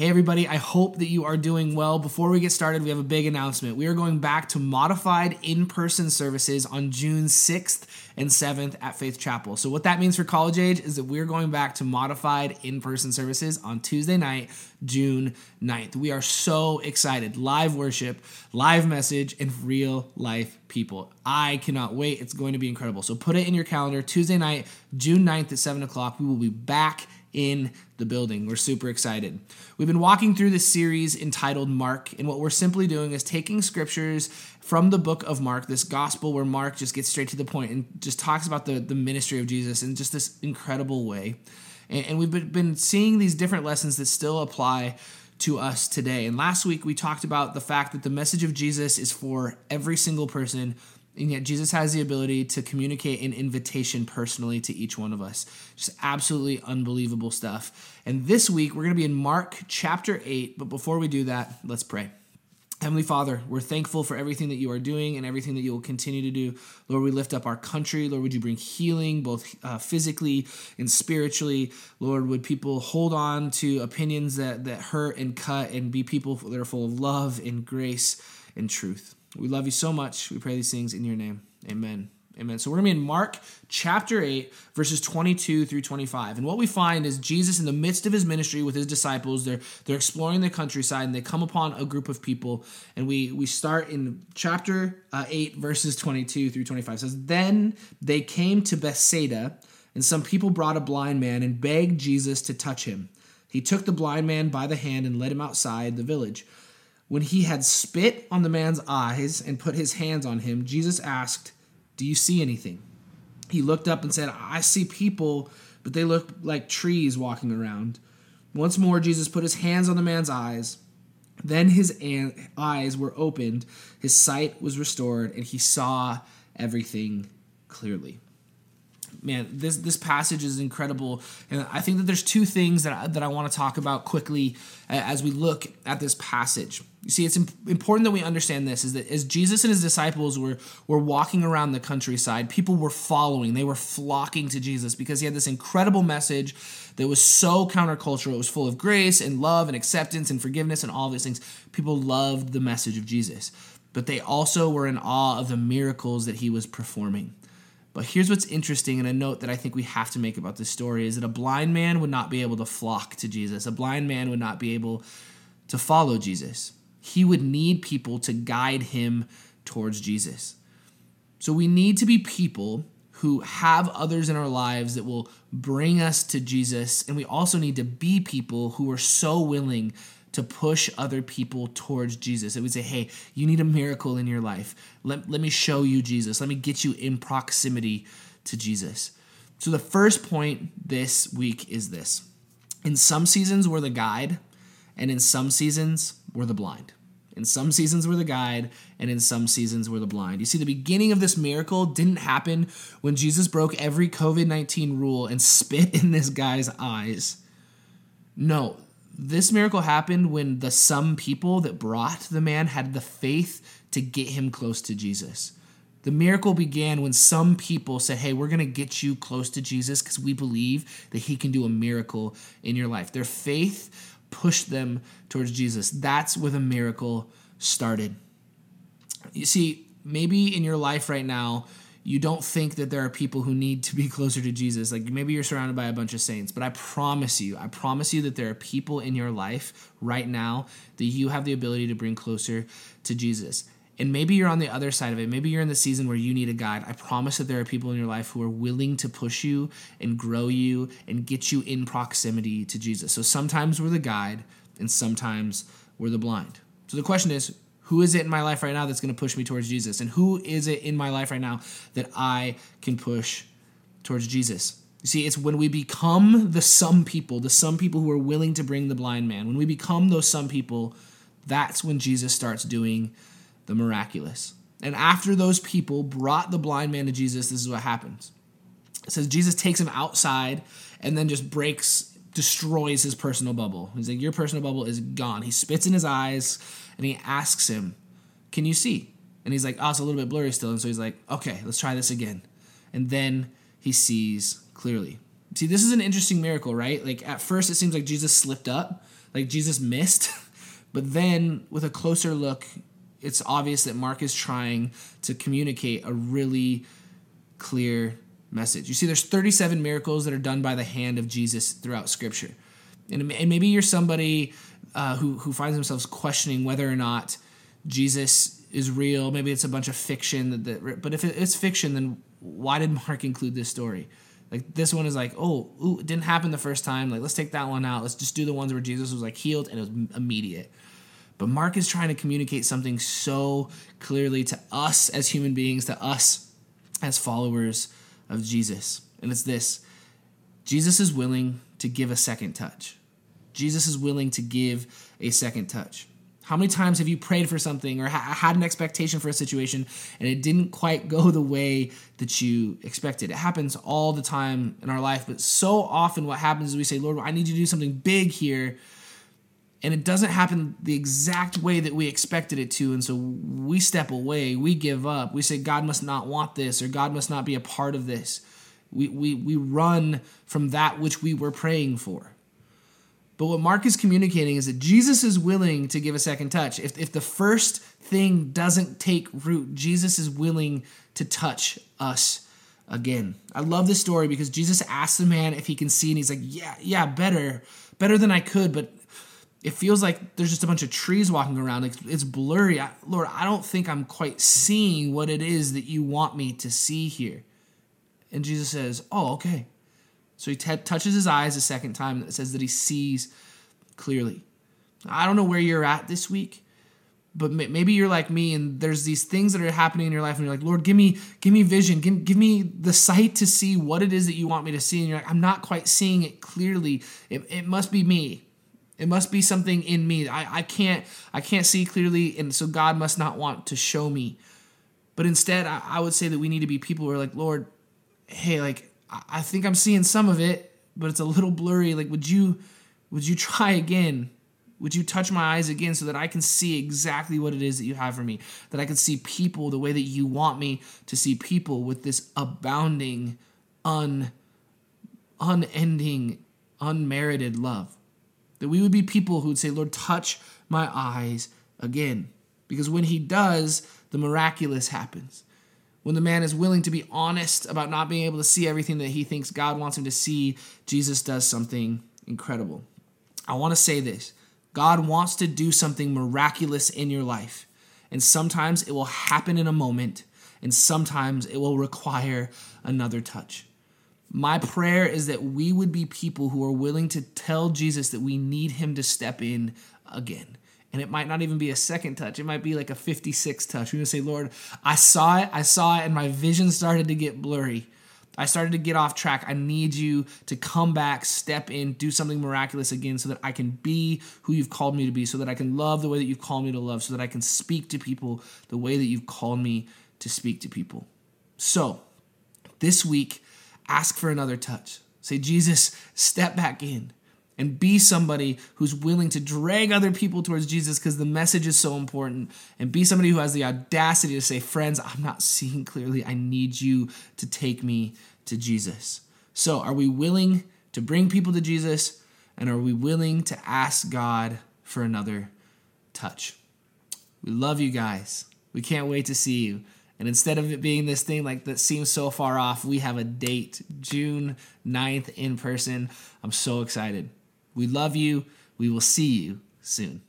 Hey, everybody, I hope that you are doing well. Before we get started, we have a big announcement. We are going back to modified in person services on June 6th and 7th at Faith Chapel. So, what that means for college age is that we're going back to modified in person services on Tuesday night, June 9th. We are so excited. Live worship, live message, and real life people. I cannot wait. It's going to be incredible. So, put it in your calendar Tuesday night, June 9th at 7 o'clock. We will be back in the building. We're super excited. We've been walking through this series entitled Mark, and what we're simply doing is taking scriptures from the book of Mark, this gospel where Mark just gets straight to the point and just talks about the, the ministry of Jesus in just this incredible way. And, and we've been, been seeing these different lessons that still apply to us today. And last week we talked about the fact that the message of Jesus is for every single person and yet Jesus has the ability to communicate an invitation personally to each one of us. Just absolutely unbelievable stuff. And this week we're going to be in Mark chapter 8, but before we do that, let's pray. Heavenly Father, we're thankful for everything that you are doing and everything that you will continue to do. Lord, we lift up our country. Lord, would you bring healing both uh, physically and spiritually? Lord, would people hold on to opinions that, that hurt and cut and be people that are full of love and grace and truth? We love you so much. We pray these things in your name. Amen. Amen. So we're going to be in Mark chapter 8, verses 22 through 25. And what we find is Jesus in the midst of his ministry with his disciples, they're they're exploring the countryside and they come upon a group of people. And we we start in chapter uh, 8, verses 22 through 25. It says, Then they came to Bethsaida, and some people brought a blind man and begged Jesus to touch him. He took the blind man by the hand and led him outside the village. When he had spit on the man's eyes and put his hands on him, Jesus asked, Do you see anything? He looked up and said, I see people, but they look like trees walking around. Once more, Jesus put his hands on the man's eyes. Then his eyes were opened, his sight was restored, and he saw everything clearly man, this this passage is incredible, and I think that there's two things that I, that I want to talk about quickly as we look at this passage. You see, it's important that we understand this: is that as Jesus and his disciples were were walking around the countryside, people were following, they were flocking to Jesus because he had this incredible message that was so countercultural. It was full of grace and love and acceptance and forgiveness and all these things. People loved the message of Jesus, but they also were in awe of the miracles that he was performing. But here's what's interesting, and a note that I think we have to make about this story is that a blind man would not be able to flock to Jesus. A blind man would not be able to follow Jesus. He would need people to guide him towards Jesus. So we need to be people who have others in our lives that will bring us to Jesus. And we also need to be people who are so willing to push other people towards Jesus. It would say, hey, you need a miracle in your life. Let, let me show you Jesus. Let me get you in proximity to Jesus. So, the first point this week is this in some seasons, we're the guide, and in some seasons, we're the blind. In some seasons, we're the guide, and in some seasons, we're the blind. You see, the beginning of this miracle didn't happen when Jesus broke every COVID 19 rule and spit in this guy's eyes. No, this miracle happened when the some people that brought the man had the faith to get him close to Jesus. The miracle began when some people said, Hey, we're going to get you close to Jesus because we believe that he can do a miracle in your life. Their faith pushed them towards Jesus. That's where the miracle started. You see, maybe in your life right now, you don't think that there are people who need to be closer to Jesus. Like maybe you're surrounded by a bunch of saints, but I promise you, I promise you that there are people in your life right now that you have the ability to bring closer to Jesus. And maybe you're on the other side of it. Maybe you're in the season where you need a guide. I promise that there are people in your life who are willing to push you and grow you and get you in proximity to Jesus. So sometimes we're the guide and sometimes we're the blind. So the question is, who is it in my life right now that's going to push me towards Jesus? And who is it in my life right now that I can push towards Jesus? You see, it's when we become the some people, the some people who are willing to bring the blind man, when we become those some people, that's when Jesus starts doing the miraculous. And after those people brought the blind man to Jesus, this is what happens. It says Jesus takes him outside and then just breaks, destroys his personal bubble. He's like, Your personal bubble is gone. He spits in his eyes and he asks him, Can you see? And he's like, Oh, it's a little bit blurry still. And so he's like, Okay, let's try this again. And then he sees clearly. See, this is an interesting miracle, right? Like at first it seems like Jesus slipped up. like Jesus missed. but then with a closer look, it's obvious that Mark is trying to communicate a really clear message. You see, there's 37 miracles that are done by the hand of Jesus throughout Scripture, and, and maybe you're somebody uh, who who finds themselves questioning whether or not Jesus is real. Maybe it's a bunch of fiction. That, that but if it's fiction, then why did Mark include this story? Like this one is like, oh, ooh, it didn't happen the first time. Like let's take that one out. Let's just do the ones where Jesus was like healed and it was immediate. But Mark is trying to communicate something so clearly to us as human beings, to us as followers of Jesus. And it's this Jesus is willing to give a second touch. Jesus is willing to give a second touch. How many times have you prayed for something or ha- had an expectation for a situation and it didn't quite go the way that you expected? It happens all the time in our life, but so often what happens is we say, Lord, I need you to do something big here. And it doesn't happen the exact way that we expected it to. And so we step away, we give up. We say, God must not want this or God must not be a part of this. We, we, we run from that which we were praying for. But what Mark is communicating is that Jesus is willing to give a second touch. If, if the first thing doesn't take root, Jesus is willing to touch us again. I love this story because Jesus asks the man if he can see, and he's like, Yeah, yeah, better, better than I could, but it feels like there's just a bunch of trees walking around. It's, it's blurry. I, Lord, I don't think I'm quite seeing what it is that you want me to see here. And Jesus says, Oh, okay. So he t- touches his eyes a second time. It says that he sees clearly. I don't know where you're at this week, but maybe you're like me and there's these things that are happening in your life and you're like, Lord, give me, give me vision, give, give me the sight to see what it is that you want me to see. And you're like, I'm not quite seeing it clearly. It, it must be me. It must be something in me. I, I can't I can't see clearly, and so God must not want to show me. But instead, I, I would say that we need to be people who are like, Lord, hey, like I think I'm seeing some of it, but it's a little blurry. Like, would you would you try again? Would you touch my eyes again so that I can see exactly what it is that you have for me? That I can see people the way that you want me to see people with this abounding, un, unending, unmerited love. That we would be people who would say, Lord, touch my eyes again. Because when He does, the miraculous happens when the man is willing to be honest about not being able to see everything that he thinks God wants him to see, Jesus does something incredible. I want to say this God wants to do something miraculous in your life. And sometimes it will happen in a moment, and sometimes it will require another touch. My prayer is that we would be people who are willing to tell Jesus that we need him to step in again and it might not even be a second touch. It might be like a 56 touch. We're gonna say, Lord, I saw it, I saw it, and my vision started to get blurry. I started to get off track. I need you to come back, step in, do something miraculous again so that I can be who you've called me to be, so that I can love the way that you've called me to love, so that I can speak to people the way that you've called me to speak to people. So, this week, ask for another touch. Say, Jesus, step back in and be somebody who's willing to drag other people towards Jesus because the message is so important and be somebody who has the audacity to say, Friends, I'm not seeing clearly. I need you to take me to Jesus. So, are we willing to bring people to Jesus and are we willing to ask God for another touch? We love you guys. We can't wait to see you. And instead of it being this thing like that seems so far off, we have a date, June 9th in person. I'm so excited. We love you. We will see you soon.